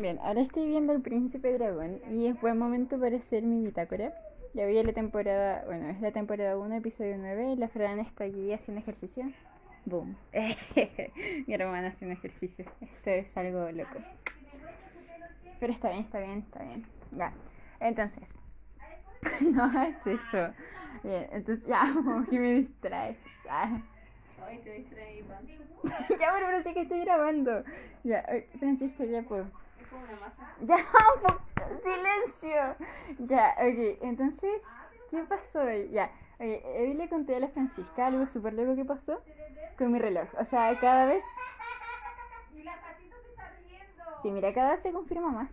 Bien, ahora estoy viendo El Príncipe Dragón y es buen momento para hacer mi bitácora. Ya vi la temporada, bueno, es la temporada 1, episodio 9, y la Fran está allí haciendo ejercicio. Boom. mi hermana haciendo ejercicio. Esto es algo loco. Pero está bien, está bien, está bien. Ya. Entonces. no es eso. Bien, entonces ya, como que me distraes. Ah. Ay, te distraí, ya, pero, pero sí que estoy grabando. Ya, eh, Francisco, ya puedo. Ya, silencio. Ya, ok, entonces, ¿qué pasó hoy? Ya, ok, hoy le conté a la Francisca algo súper loco que pasó con mi reloj. O sea, cada vez. Sí, mira, cada vez se confirma más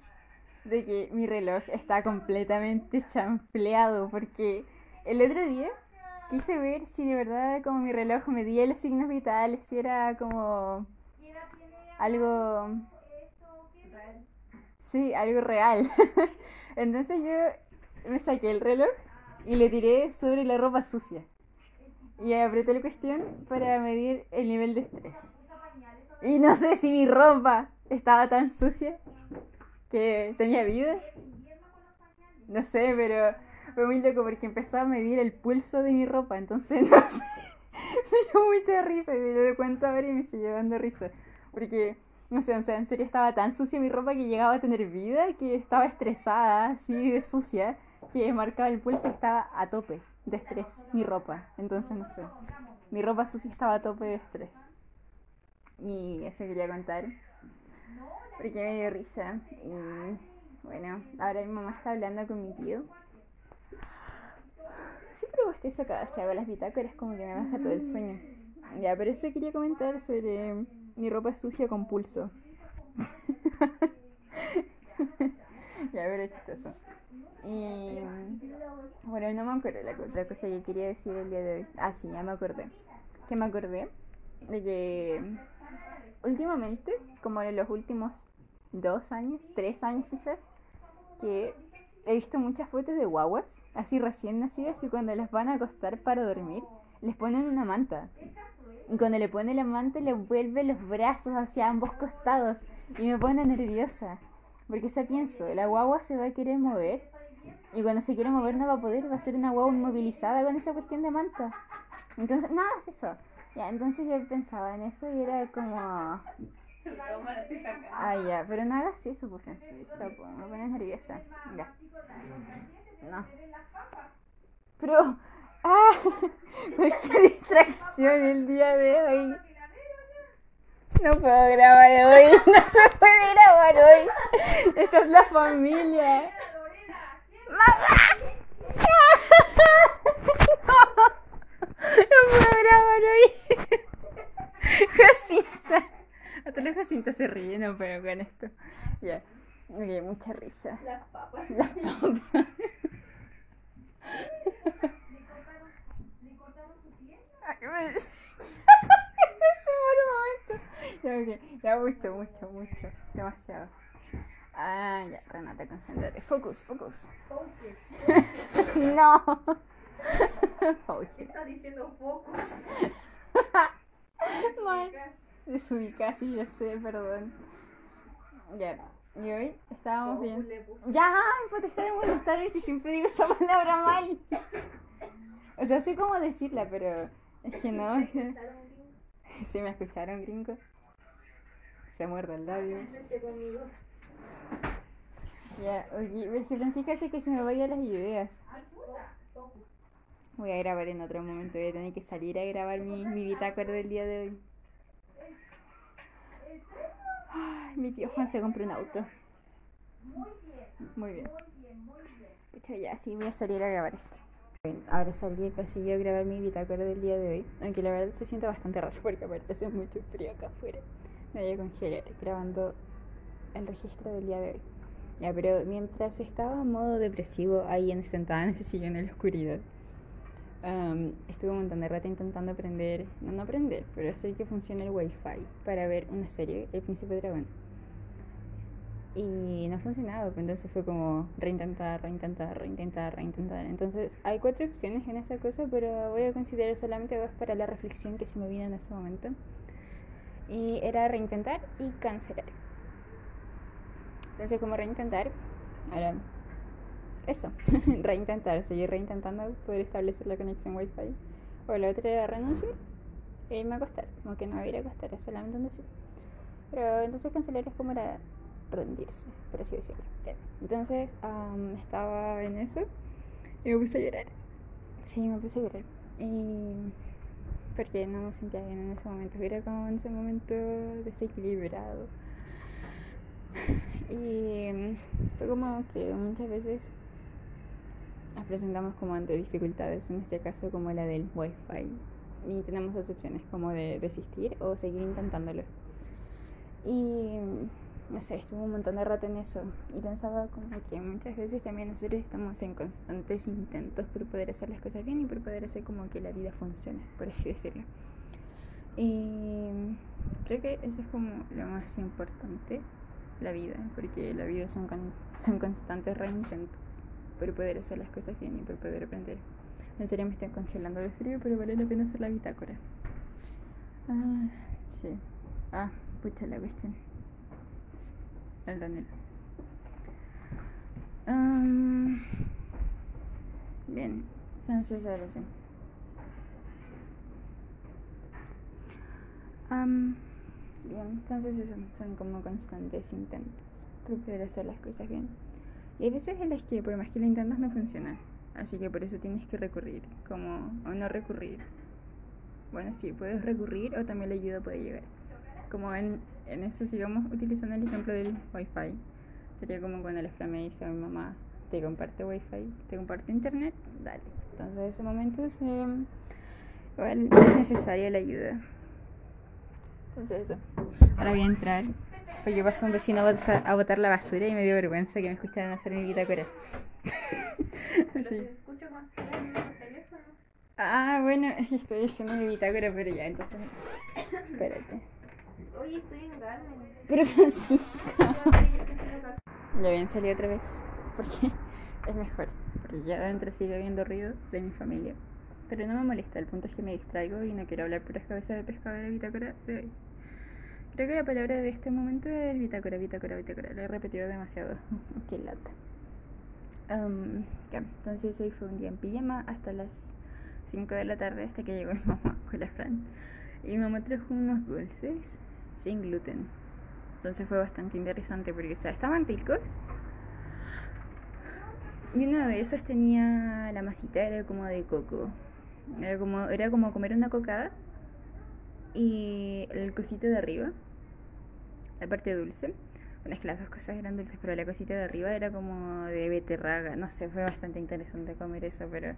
de que mi reloj está completamente chanfleado porque el otro día quise ver si de verdad como mi reloj medía los signos vitales, si era como algo Sí, algo real. Entonces yo me saqué el reloj y le tiré sobre la ropa sucia. Y apreté la cuestión para medir el nivel de estrés. Y no sé si mi ropa estaba tan sucia que tenía vida. No sé, pero fue muy loco porque empezó a medir el pulso de mi ropa. Entonces, no sé. Me dio mucha risa y me lo cuento ahora y me sigue dando risa. Porque, no sé, o sea, en serio estaba tan sucia mi ropa que llegaba a tener vida, que estaba estresada, así de sucia, que marcaba el pulso y estaba a tope de estrés, mi ropa. Entonces, no sé, mi ropa sucia estaba a tope de estrés. Y eso quería contar, porque me dio risa. Y bueno, ahora mi mamá está hablando con mi tío. Siempre bostezo cada vez que hago las bitácoras, como que me baja todo el sueño. Ya, pero eso quería comentar sobre mi ropa sucia con pulso. ya, es chistoso. Y bueno, no me acuerdo la otra cosa que quería decir el día de hoy. Ah, sí, ya me acordé. Que me acordé de que últimamente, como en los últimos dos años, tres años quizás, que he visto muchas fotos de guaguas, así recién nacidas, y cuando las van a acostar para dormir, les ponen una manta. Y cuando le pone la manta, le vuelve los brazos hacia ambos costados. Y me pone nerviosa. Porque ya pienso, la guagua se va a querer mover. Y cuando se quiere mover no va a poder, va a ser una guagua inmovilizada con esa cuestión de manta. Entonces, nada, es eso. Ya, entonces yo pensaba en eso y era como... Ah, ya, pero no hagas eso, por Francisca, po, me pones nerviosa. Ya. No. Pero... ¡Ah! ¡Qué distracción el día de hoy! No puedo grabar hoy, no se puede grabar hoy. Esta es la familia. ¡Mamá! No puedo grabar hoy. Jacinta. Hasta la Jacinta se ríe, no puedo con esto. Ya. Ok, mucha risa. Las papas. Las papas. Fue un momento. Ya, ya mucho, mucho, mucho. Demasiado. Ah, ya, Renata, concéntrate. Focus, focus. Focus. No. Focus. Estás diciendo focus. Mal. Desubicada, sí, yo sé, perdón. Ya, y hoy estábamos Focus bien. Ya, me deja de molestarme si siempre digo esa palabra mal. O sea, sé cómo decirla, pero es que no. es que- Sí, me escucharon, gringo. Se muerde el labio. Ya, oye, porque Francisca hace que se me vayan las ideas. Voy a grabar en otro momento, voy a tener que salir a grabar mi, mi bitácora del día de hoy. Ay, mi tío Juan se compró un auto. Muy bien. Pucha, ya, sí, voy a salir a grabar esto. Ahora salí al pasillo a grabar mi bitácora del día de hoy. Aunque la verdad se siente bastante raro porque aparte hace mucho frío acá afuera. Me voy a congelar grabando el registro del día de hoy. Ya, pero mientras estaba en modo depresivo ahí en, sentada en el sillón en la oscuridad, am, estuve un montón de rato intentando aprender, no, no aprender, pero hacer que funcione el wifi para ver una serie, El Príncipe Dragón. Y no ha funcionado, pues entonces fue como reintentar, reintentar, reintentar, reintentar. Entonces hay cuatro opciones en esa cosa, pero voy a considerar solamente dos para la reflexión que se me vino en ese momento. Y era reintentar y cancelar. Entonces, como reintentar, ahora, eso, reintentar, seguir reintentando poder establecer la conexión Wi-Fi. O la otra era renunciar e irme a acostar, como que no iba a ir a acostar, es solamente un decir. Pero entonces cancelar es como era rendirse, por así decirlo. Entonces estaba en eso y me puse a llorar. Sí, me puse a llorar. Y porque no me sentía bien en ese momento, era como en ese momento desequilibrado. Y fue como que muchas veces nos presentamos como ante dificultades, en este caso como la del wifi. Y tenemos dos opciones, como de desistir o seguir intentándolo. Y no sé, estuve un montón de rato en eso y pensaba como que muchas veces también nosotros estamos en constantes intentos por poder hacer las cosas bien y por poder hacer como que la vida funcione, por así decirlo. Y creo que eso es como lo más importante, la vida, porque la vida son, con- son constantes reintentos por poder hacer las cosas bien y por poder aprender. En serio me estoy congelando de frío, pero vale la pena hacer la bitácora. Ah, sí. Ah, pucha la cuestión. El Daniel. Am, bien, entonces ahora sí. Am, bien, entonces eso, son como constantes intentos poder hacer las cosas bien. Y hay veces en las que por más que lo intentas no funciona. Así que por eso tienes que recurrir, como, o no recurrir. Bueno, sí, puedes recurrir o también la ayuda puede llegar. Como en, en eso sigamos utilizando el ejemplo del wifi. Sería como cuando la Fran me dice a mi mamá, te comparte wifi, te comparte internet, dale. Entonces en ese momento se, igual es necesaria la ayuda. Entonces eso. Ahora voy a entrar. Porque pasó un vecino a botar, la basura y me dio vergüenza que me escucharan hacer mi bitácora. Sí. Ah, bueno, es estoy haciendo mi bitácora, pero ya, entonces. Espérate. Oye, estoy en Garmin. Pero sí. Ya bien, salí otra vez. Porque es mejor. Porque ya adentro sigue habiendo ruido de mi familia. Pero no me molesta, el punto es que me distraigo y no quiero hablar por las cabezas de pescado de la bitácora de hoy. Creo que la palabra de este momento es bitácora, bitácora, bitácora. La he repetido demasiado. Qué lata. Am, ya, entonces hoy fue un día en pijama hasta las 5 de la tarde hasta que llegó mi mamá con la Fran. Y mi mamá trajo unos dulces sin gluten. Entonces fue bastante interesante porque, o sea, estaban ricos. Y uno de esos tenía la masita, era como de coco. Era como, era como comer una cocada. Y el cosito de arriba, la parte dulce. Bueno, es que las dos cosas eran dulces, pero la cosita de arriba era como de beterraga. No sé, fue bastante interesante comer eso, pero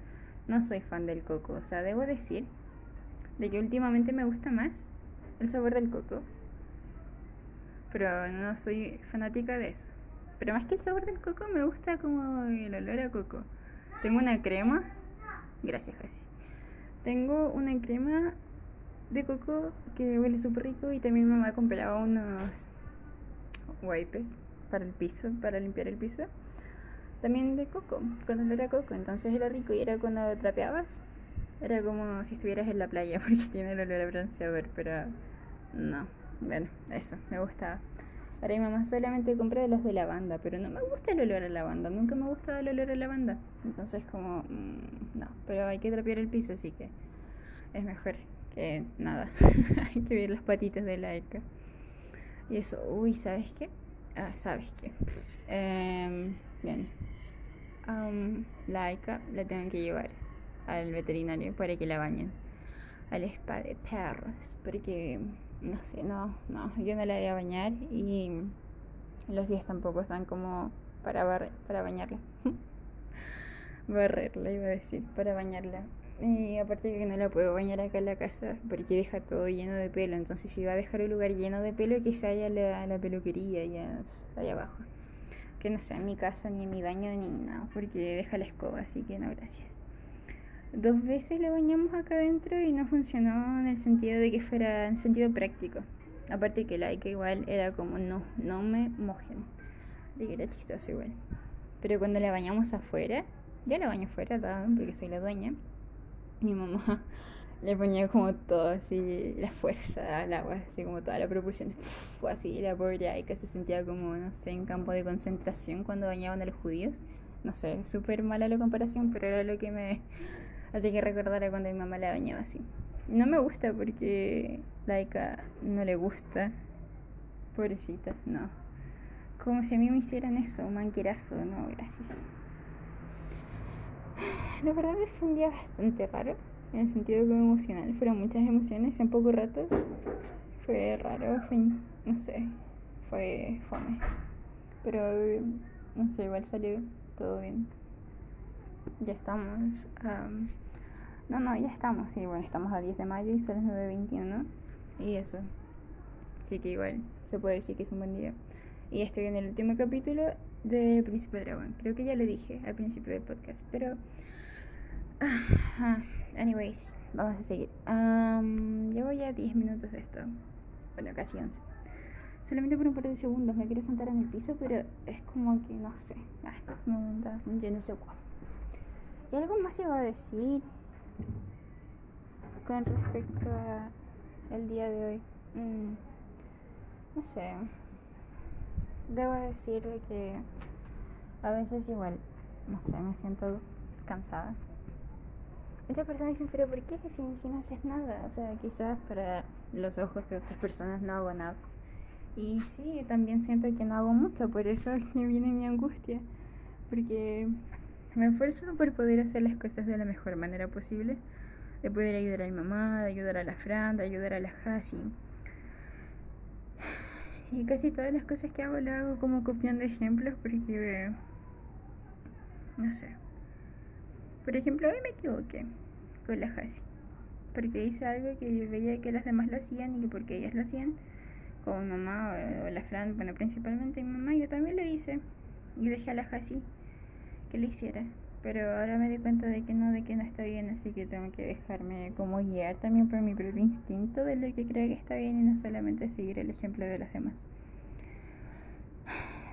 no soy fan del coco. O sea, debo decir de que últimamente me gusta más el sabor del coco pero no soy fanática de eso. Pero más que el sabor del coco, me gusta como el olor a coco. Tengo una crema, gracias Jessy. Tengo una crema de coco que huele súper rico y también mamá compraba unos wipes para el piso, para limpiar el piso. También de coco, con olor a coco. Entonces era rico y era cuando trapeabas. Era como si estuvieras en la playa porque tiene el olor a bronceador, pero no. Bueno, eso, me gustaba. Ahora mi mamá solamente compra de los de lavanda, pero no me gusta el olor a lavanda, nunca me ha gustado el olor a lavanda. Entonces como, mm, no, pero hay que trapear el piso, así que es mejor que nada. hay que ver las patitas de la Eka. Y eso, uy, ¿sabes qué? Ah, ¿sabes qué? Em, bien. Am, la Eka la tengo que llevar al veterinario para que la bañen. Al spa de perros, porque no sé, no, no, yo no la voy a bañar y los días tampoco están como para, barre- para bañarla. Barrerla, iba a decir, para bañarla. Y aparte que no la puedo bañar acá en la casa porque deja todo lleno de pelo. Entonces si va a dejar un lugar lleno de pelo, que se haya la, la peluquería ya allá abajo. Que no sea en mi casa, ni en mi baño, ni nada, porque deja la escoba, así que no, gracias. Dos veces la bañamos acá adentro y no funcionó en el sentido de que fuera en sentido práctico. Aparte que la que igual era como no, no me mojen. Así era chistoso igual. Pero cuando la bañamos afuera, ya la baño afuera, ¿verdad? porque soy la dueña. Mi mamá le ponía como todo así, la fuerza al agua, así como toda la propulsión. Fue así, la pobre Aika se sentía como, no sé, en campo de concentración cuando bañaban a los judíos. No sé, súper mala la comparación, pero era lo que me Así que recordar cuando mi mamá la bañaba así. No me gusta porque Laika no le gusta. Pobrecita, no. Como si a mí me hicieran eso, un manquerazo, no, gracias. La verdad es que fue un día bastante raro, en el sentido como emocional. Fueron muchas emociones en poco rato. Fue raro, fue, no sé, fue fome. Pero, no sé, igual salió todo bien. Ya estamos. No, no, ya estamos. Sí, bueno, estamos a 10 de mayo y son las 9.21. Y eso. Así que igual se puede decir que es un buen día. Y estoy en el último capítulo del Príncipe Dragón. Creo que ya lo dije al principio del podcast, pero. anyways, vamos a seguir. llevo ya 10 minutos de esto. Bueno, casi 11. Solamente por un par de segundos me quiero sentar en el piso, pero es como que no sé. Ah, yo no sé. ¿Y algo más iba a decir? con respecto a el día de hoy. Mm, no sé. Debo decir que a veces igual, no sé, me siento cansada. Muchas personas dicen, pero ¿por qué si, si no haces nada? O sea, quizás para los ojos de otras personas no hago nada. Y sí, también siento que no hago mucho, por eso sí viene mi angustia. Porque me esfuerzo por poder hacer las cosas de la mejor manera posible de poder ayudar a mi mamá, de ayudar a la Fran, de ayudar a la Hasi. Y casi todas las cosas que hago lo hago como copiando ejemplos porque, no sé. Por ejemplo, hoy me equivoqué con la Hasi. Porque hice algo que veía que las demás lo hacían y que porque ellas lo hacían, como mi mamá o la Fran, bueno, principalmente mi mamá, yo también lo hice. Y dejé a la Hasi que lo hiciera pero ahora me di cuenta de que no, de que no está bien, así que tengo que dejarme como guiar también por mi propio instinto de lo que creo que está bien y no solamente seguir el ejemplo de los demás.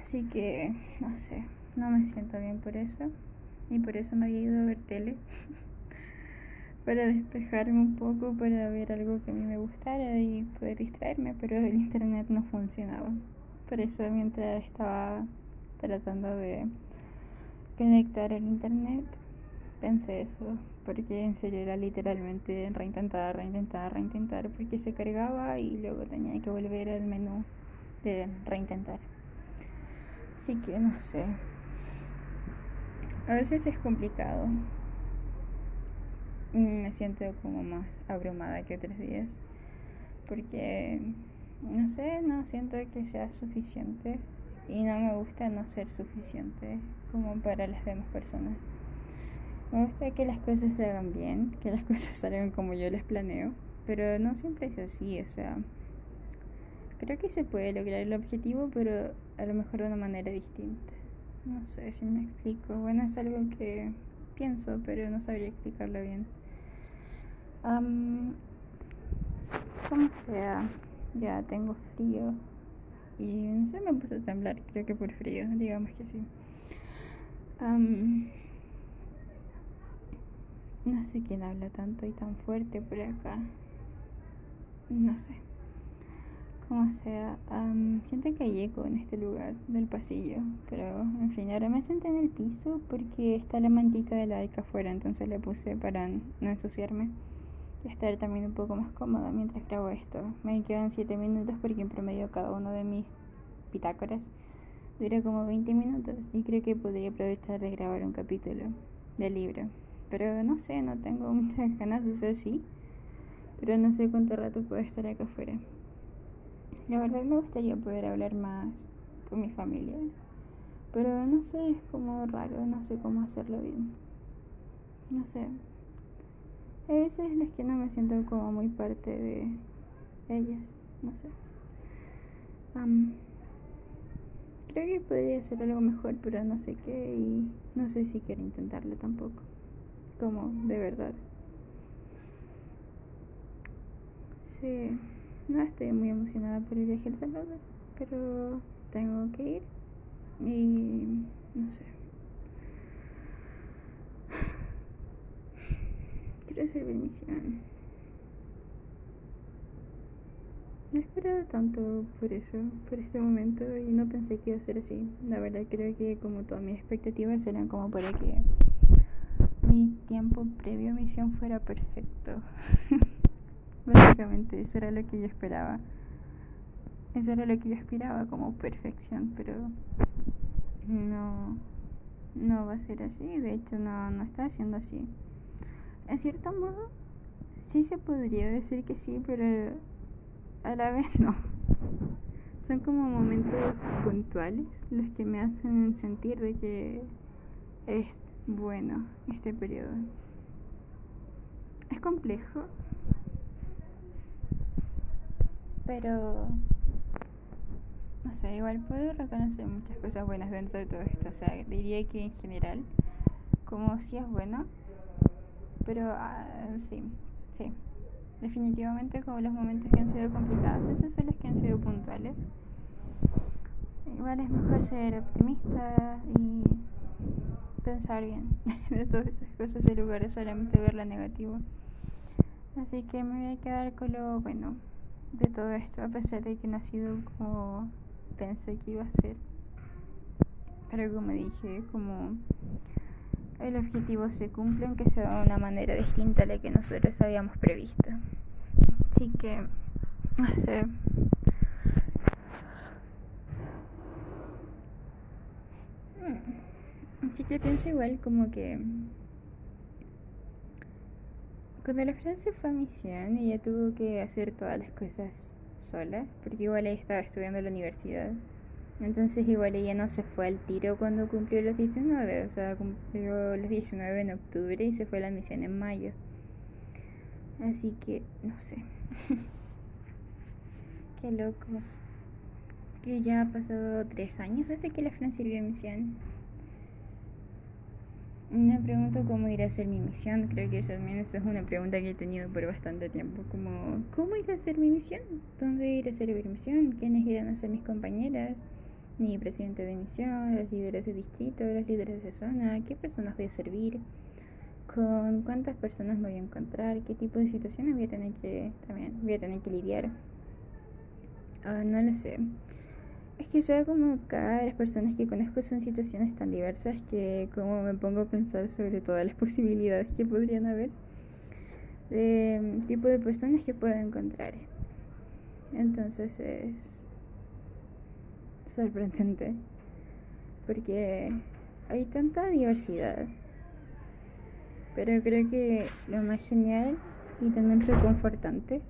Así que, no sé, no me siento bien por eso y por eso me había ido a ver tele. para despejarme un poco, para ver algo que a mí me gustara y poder distraerme, pero el internet no funcionaba. Por eso mientras estaba tratando de conectar el internet, pensé eso, porque en serio era literalmente reintentar, reintentar, reintentar, porque se cargaba y luego tenía que volver al menú de reintentar. Así que no sé. A veces es complicado. Me siento como más abrumada que otros días. Porque, no sé, no siento que sea suficiente y no me gusta no ser suficiente como para las demás personas. Me gusta que las cosas se hagan bien, que las cosas salgan como yo les planeo, pero no siempre es así, o sea, creo que se puede lograr el objetivo, pero a lo mejor de una manera distinta. No sé si me explico. Bueno, es algo que pienso, pero no sabría explicarlo bien. como sea, ya tengo frío. Y no sé, me puse a temblar, creo que por frío, digamos que sí. No sé quién habla tanto y tan fuerte por acá. No sé. Como sea, siento que hay eco en este lugar del pasillo. Pero, en fin, ahora me senté en el piso porque está la mantita de la deca afuera, entonces le puse para no ensuciarme estar también un poco más cómoda mientras grabo esto. Me quedan 7 minutos porque en promedio cada uno de mis pitácoras dura como 20 minutos y creo que podría aprovechar de grabar un capítulo del libro. Pero no sé, no tengo muchas ganas de ser así, pero no sé cuánto rato puedo estar acá afuera. La verdad me gustaría poder hablar más con mi familia, pero no sé, es como raro, no sé cómo hacerlo bien. No sé, hay veces las que no me siento como muy parte de ellas, no sé. Creo que podría hacer algo mejor, pero no sé qué y no sé si quiero intentarlo tampoco. Como de verdad. Sí, no estoy muy emocionada por el viaje al Salvador, pero tengo que ir y no sé. quiero servir misión. No he esperado tanto por eso, por este momento, y no pensé que iba a ser así. La verdad creo que como todas mis expectativas eran como para que mi tiempo previo a misión fuera perfecto. Básicamente eso era lo que yo esperaba. Eso era lo que yo aspiraba como perfección, pero no, no va a ser así. De hecho, no, no está siendo así. En cierto modo, sí se podría decir que sí, pero a la vez no. Son como momentos puntuales los que me hacen sentir de que es bueno este periodo. Es complejo, pero no sé, igual puedo reconocer muchas cosas buenas dentro de todo esto. O sea, diría que en general, como si es bueno, pero ah, sí, sí. Definitivamente como los momentos que han sido complicados, esos son los que han sido puntuales. Igual es mejor ser optimista y pensar bien de todas estas cosas en lugar de solamente ver lo negativo. Así que me voy a quedar con lo bueno de todo esto, a pesar de que no ha sido como pensé que iba a ser. Pero como dije, como el objetivo se cumple, aunque sea de una manera distinta a la que nosotros habíamos previsto. Así que, no sé. Mm. Así que pienso igual como que cuando la Fran se fue a misión, ella tuvo que hacer todas las cosas sola, porque igual ella estaba estudiando en la universidad. Entonces igual ella no se fue al tiro cuando cumplió los 19, o sea, cumplió los 19 en octubre y se fue a la misión en mayo. Así que, no sé. Qué loco. Que ya ha pasado tres años desde que la Fran sirvió en misión. Me pregunto cómo irá a ser mi misión. Creo que esa es una pregunta que he tenido por bastante tiempo. Como, ¿cómo irá a ser mi misión? ¿Dónde irá a ser mi misión? ¿Quiénes irán a ser mis compañeras? Mi presidente de misión, los líderes de distrito, los líderes de zona, qué personas voy a servir, con cuántas personas me voy a encontrar, qué tipo de situaciones voy a tener que también voy a tener que lidiar. Ah, no lo sé. Es que sea como cada las personas que conozco son situaciones tan diversas que como me pongo a pensar sobre todas las posibilidades que podrían haber de tipo de personas que puedo encontrar. Entonces es sorprendente porque hay tanta diversidad. Pero creo que lo más genial y también reconfortante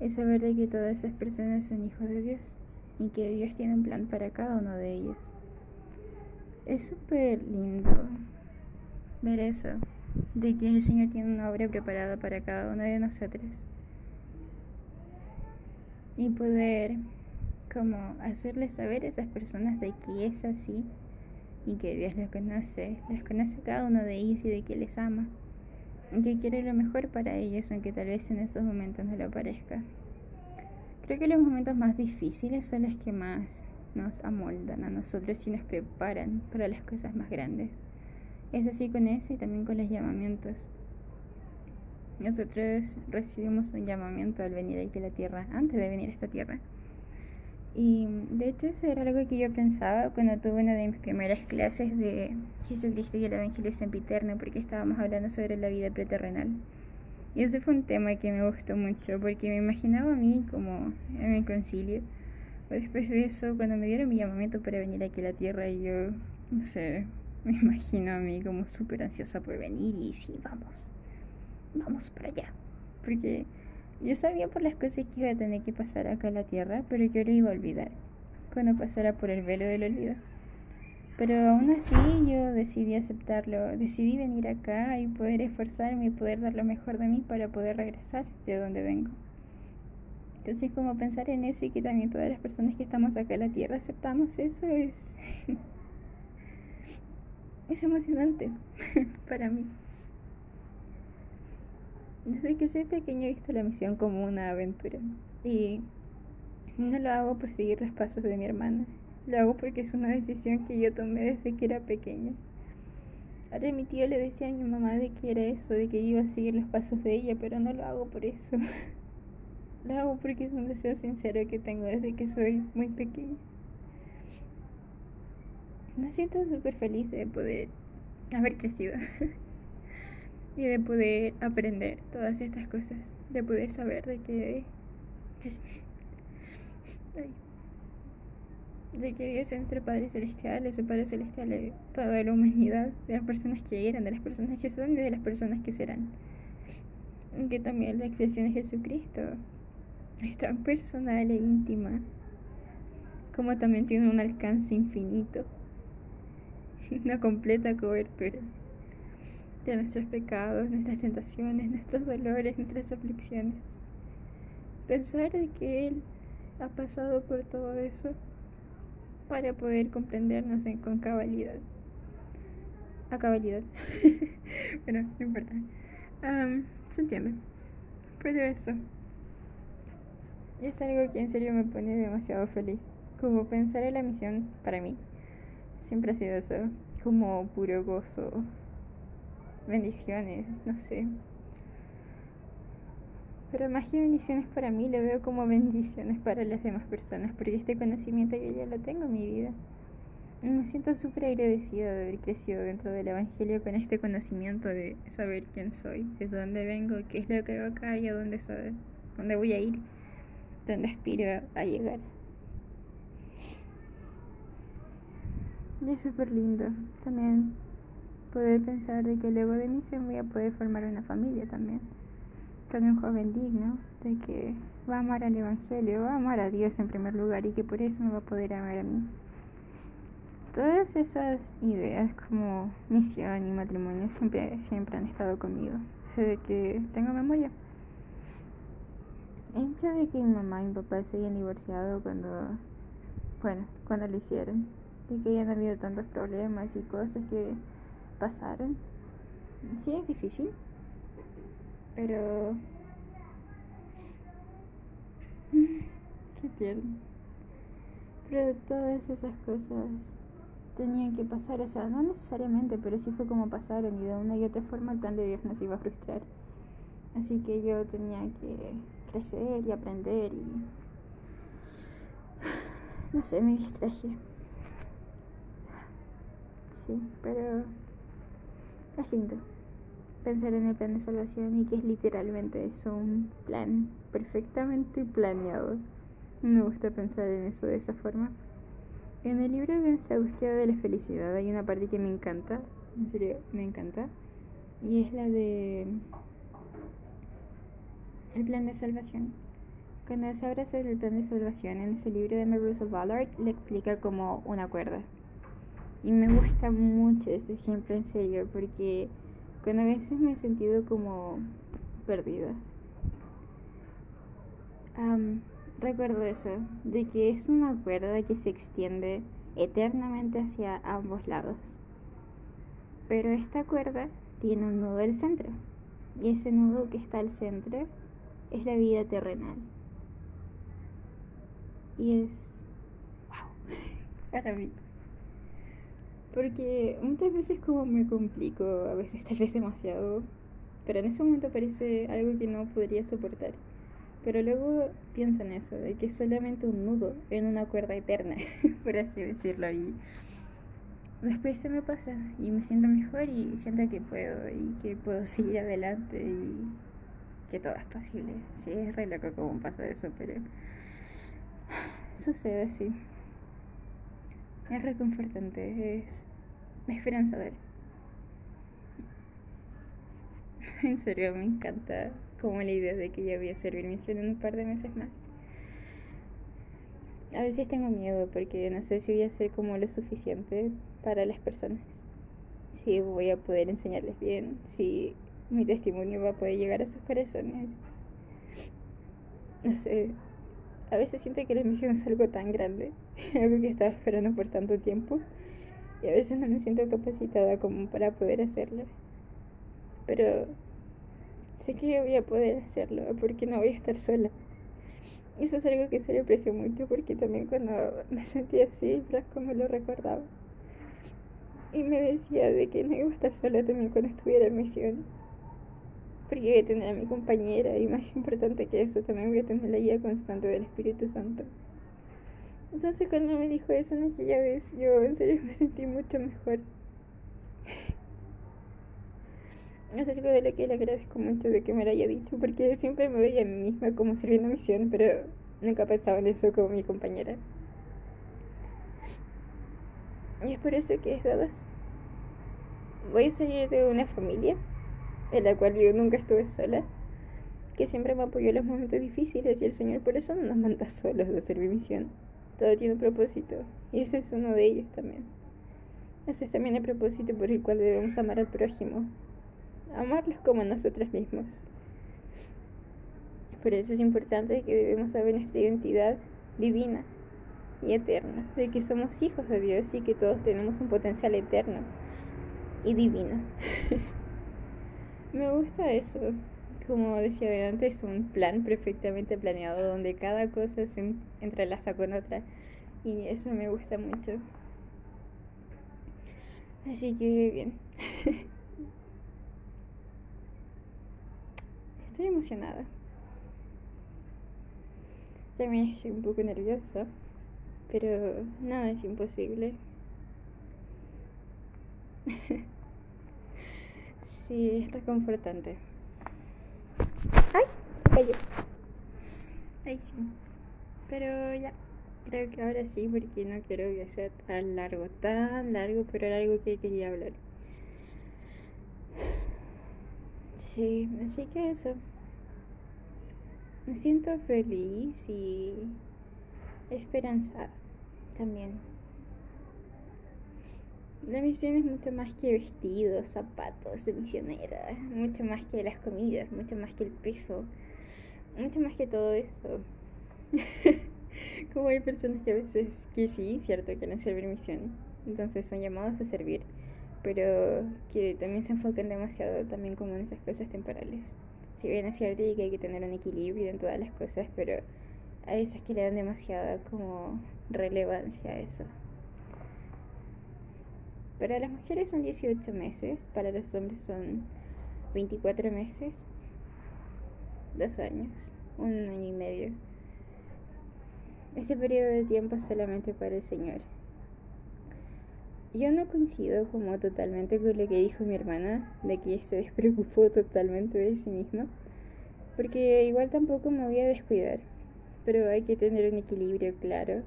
es saber de que todas esas personas son hijos de Dios y que Dios tiene un plan para cada uno de ellos. Es súper lindo ver eso, de que el Señor tiene una obra preparada para cada uno de nosotros. Y poder como hacerles saber a esas personas de que es así y que Dios los conoce, les conoce cada uno de ellos y de que les ama, y que quiere lo mejor para ellos, aunque tal vez en esos momentos no lo parezca. Creo que los momentos más difíciles son los que más nos amoldan a nosotros y nos preparan para las cosas más grandes. Es así con eso y también con los llamamientos. Nosotros recibimos un llamamiento al venir aquí a la tierra, antes de venir a esta tierra. Y de hecho eso era algo que yo pensaba cuando tuve una de mis primeras clases de Jesucristo y el Evangelio Sempiterno, porque estábamos hablando sobre la vida preterrenal. Y ese fue un tema que me gustó mucho porque me imaginaba a mí como en mi concilio. Después de eso, cuando me dieron mi llamamiento para venir aquí a la tierra, y yo, no sé, me imagino a mí como súper ansiosa por venir y sí, vamos, vamos para allá. Porque yo sabía por las cosas que iba a tener que pasar acá a la tierra, pero yo lo iba a olvidar cuando pasara por el velo del olvido. Pero aún así yo decidí aceptarlo, decidí venir acá y poder esforzarme y poder dar lo mejor de mí para poder regresar de donde vengo. Entonces como pensar en eso y que también todas las personas que estamos acá en la tierra aceptamos eso es... es emocionante para mí. Desde que soy pequeño he visto la misión como una aventura y no lo hago por seguir los pasos de mi hermana, lo hago porque es una decisión que yo tomé desde que era pequeña. Ahora mi tío le decía a mi mamá de que era eso, de que iba a seguir los pasos de ella, pero no lo hago por eso. Lo hago porque es un deseo sincero que tengo desde que soy muy pequeña. Me siento súper feliz de poder haber crecido y de poder aprender todas estas cosas, de poder saber de que de que Dios es nuestro Padre Celestial, es Padre Celestial de toda la humanidad, de las personas que eran, de las personas que son y de las personas que serán. Que también la expresión de Jesucristo es tan personal e íntima, como también tiene un alcance infinito, una completa cobertura de nuestros pecados, nuestras tentaciones, nuestros dolores, nuestras aflicciones. Pensar de que Él ha pasado por todo eso para poder comprendernos en, con cabalidad. A cabalidad. bueno, no importa. se entiende. Pero eso. Es algo que en serio me pone demasiado feliz. Como pensar en la misión para mí. Siempre ha sido eso. Como puro gozo. Bendiciones, no sé. Pero más que bendiciones para mí, lo veo como bendiciones para las demás personas, porque este conocimiento yo ya lo tengo en mi vida. Y me siento súper agradecida de haber crecido dentro del Evangelio con este conocimiento de saber quién soy, de dónde vengo, qué es lo que hago acá y a dónde, saber, dónde voy a ir, dónde aspiro a llegar. Y es súper lindo también poder pensar de que luego de mí se voy a poder formar una familia también con un joven digno, de que va a amar al Evangelio, va a amar a Dios en primer lugar y que por eso me va a poder amar a mí. Todas esas ideas como misión y matrimonio siempre, siempre han estado conmigo, desde que tengo memoria. El hecho de que mi mamá y mi papá se hayan divorciado cuando, bueno, cuando lo hicieron, de que hayan habido tantos problemas y cosas que pasaron, sí es difícil, pero... Qué tierno. Pero todas esas cosas tenían que pasar, o sea, no necesariamente, pero sí fue como pasaron y de una y otra forma el plan de Dios nos iba a frustrar. Así que yo tenía que crecer y aprender y... No sé, me distraje. Sí, pero es lindo pensar en el plan de salvación y que es literalmente eso, un plan perfectamente planeado. Me gusta pensar en eso de esa forma. En el libro de búsqueda de la felicidad hay una parte que me encanta, en serio, me encanta, y es la de el plan de salvación. Cuando se habla sobre el plan de salvación en ese libro de Mary Ballard, le explica como una cuerda. Y me gusta mucho ese ejemplo en serio porque cuando a veces me he sentido como perdida. recuerdo eso, de que es una cuerda que se extiende eternamente hacia ambos lados. Pero esta cuerda tiene un nudo al centro. Y ese nudo que está al centro es la vida terrenal. Y es... ¡Wow! Para mí. Porque muchas veces como me complico, a veces tal vez demasiado, pero en ese momento parece algo que no podría soportar. Pero luego pienso en eso, de que es solamente un nudo en una cuerda eterna, por así decirlo, y después se me pasa y me siento mejor y siento que puedo y que puedo seguir adelante y que todo es posible. Sí, es re loco cómo pasa eso, pero sucede así. Es reconfortante, es esperanzador. En serio, me encanta como la idea de que ya voy a servir misión en un par de meses más. A veces tengo miedo porque no sé si voy a ser como lo suficiente para las personas. Si voy a poder enseñarles bien, si mi testimonio va a poder llegar a sus corazones. No sé, a veces siento que la misión es algo tan grande, algo que estaba esperando por tanto tiempo, y a veces no me siento capacitada como para poder hacerlo. Pero sé que voy a poder hacerlo porque no voy a estar sola. Eso es algo que se le aprecio mucho porque también cuando me sentía así, Frasco me lo recordaba. Y me decía de que no iba a estar sola también cuando estuviera en misión. Porque voy a tener a mi compañera y más importante que eso, también voy a tener la guía constante del Espíritu Santo. Entonces cuando me dijo eso en aquella vez, yo en serio me sentí mucho mejor. Es algo de lo que le agradezco mucho de que me lo haya dicho, porque siempre me veía a mí misma como sirviendo misión, pero nunca pensaba en eso como mi compañera. Y es por eso que es dadas. Voy a salir de una familia en la cual yo nunca estuve sola, que siempre me apoyó en los momentos difíciles y el Señor por eso no nos manda solos de servir misión. Todo tiene un propósito y ese es uno de ellos también. Ese es también el propósito por el cual debemos amar al prójimo, amarlos como a nosotros mismos. Por eso es importante que debemos saber nuestra identidad divina y eterna, de que somos hijos de Dios y que todos tenemos un potencial eterno y divino. Me gusta eso. Como decía antes, es un plan perfectamente planeado donde cada cosa se entrelaza con otra y eso me gusta mucho. Así que bien. Estoy emocionada. También estoy un poco nerviosa, pero nada es imposible. sí, es reconfortante. ¡Ay! Cayó. Ay, sí. Pero ya. Creo que ahora sí, porque no quiero que sea tan largo, tan largo, pero algo que quería hablar. Sí, así que eso. Me siento feliz y esperanzada también. La misión es mucho más que vestidos, zapatos de misionera, mucho más que las comidas, mucho más que el peso, mucho más que todo eso. Como hay personas que a veces, que sí, cierto, que no servir misión, entonces son llamados a servir, pero que también se enfocan demasiado también como en esas cosas temporales. Si bien es cierto y que hay que tener un equilibrio en todas las cosas, pero a veces que le dan demasiada como relevancia a eso. Para las mujeres son 18 meses, para los hombres son 24 meses, dos años, un año y medio. Ese periodo de tiempo es solamente para el Señor. Yo no coincido como totalmente con lo que dijo mi hermana, de que se despreocupó totalmente de sí misma, porque igual tampoco me voy a descuidar, pero hay que tener un equilibrio claro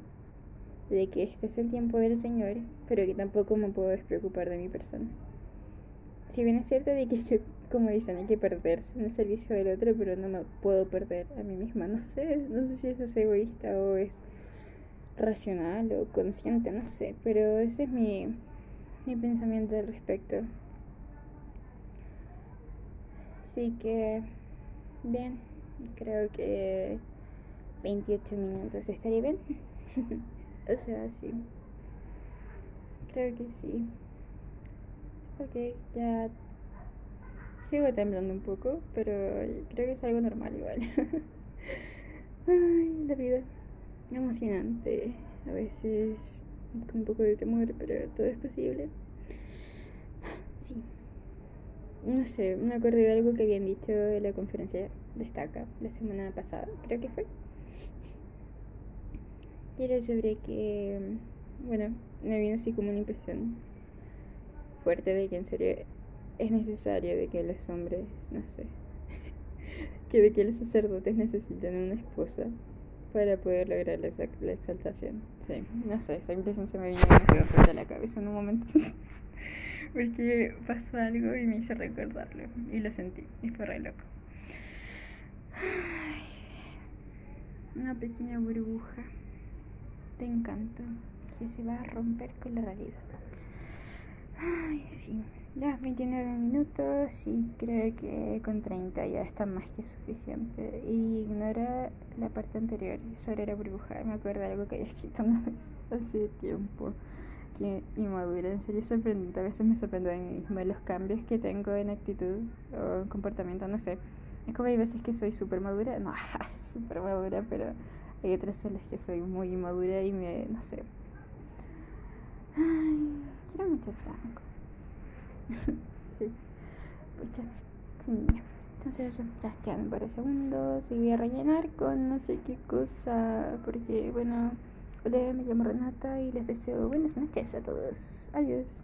de que este es el tiempo del Señor, pero que tampoco me puedo despreocupar de mi persona. Si bien es cierto de que, como dicen, hay que perderse en el servicio del otro, pero no me puedo perder a mí misma. No sé, no sé si eso es egoísta o es racional o consciente, no sé, pero ese es mi, mi pensamiento al respecto. Así que, bien, creo que 28 minutos estaría bien. O sea, sí. Creo que sí. Ok, ya sigo temblando un poco, pero creo que es algo normal igual. Ay, la vida. Emocionante. A veces con un poco de temor, pero todo es posible. Sí. No sé, me acordé de algo que habían dicho en la conferencia Destaca la semana pasada, creo que fue y era sobre que, bueno, me vino así como una impresión fuerte de que en serio es necesario de que los hombres, no sé, que de que los sacerdotes necesitan una esposa para poder lograr la, la exaltación. Sí, no sé, esa impresión se me vino demasiado fuerte a la cabeza en un momento. Porque pasó algo y me hizo recordarlo. Y lo sentí. Y fue re loco. una pequeña burbuja te encanto, que se va a romper con la realidad. Ay, sí, ya 29 minutos y creo que con 30 ya está más que suficiente. Y ignora la parte anterior sobre la burbuja. Me acuerdo de algo que había escrito una vez hace tiempo. Que inmadura, en serio sorprendente. A veces me sorprende de mí misma los cambios que tengo en actitud o en comportamiento, no sé. Es como hay veces que soy súper madura, no, súper madura, pero hay otras en las que soy muy inmadura y me, no sé. Ay, quiero mucho Franco. sí. Pucha, ese niño. Entonces ya quedan de segundos y voy a rellenar con no sé qué cosa, porque bueno, hola, me llamo Renata y les deseo buenas noches a todos. Adiós.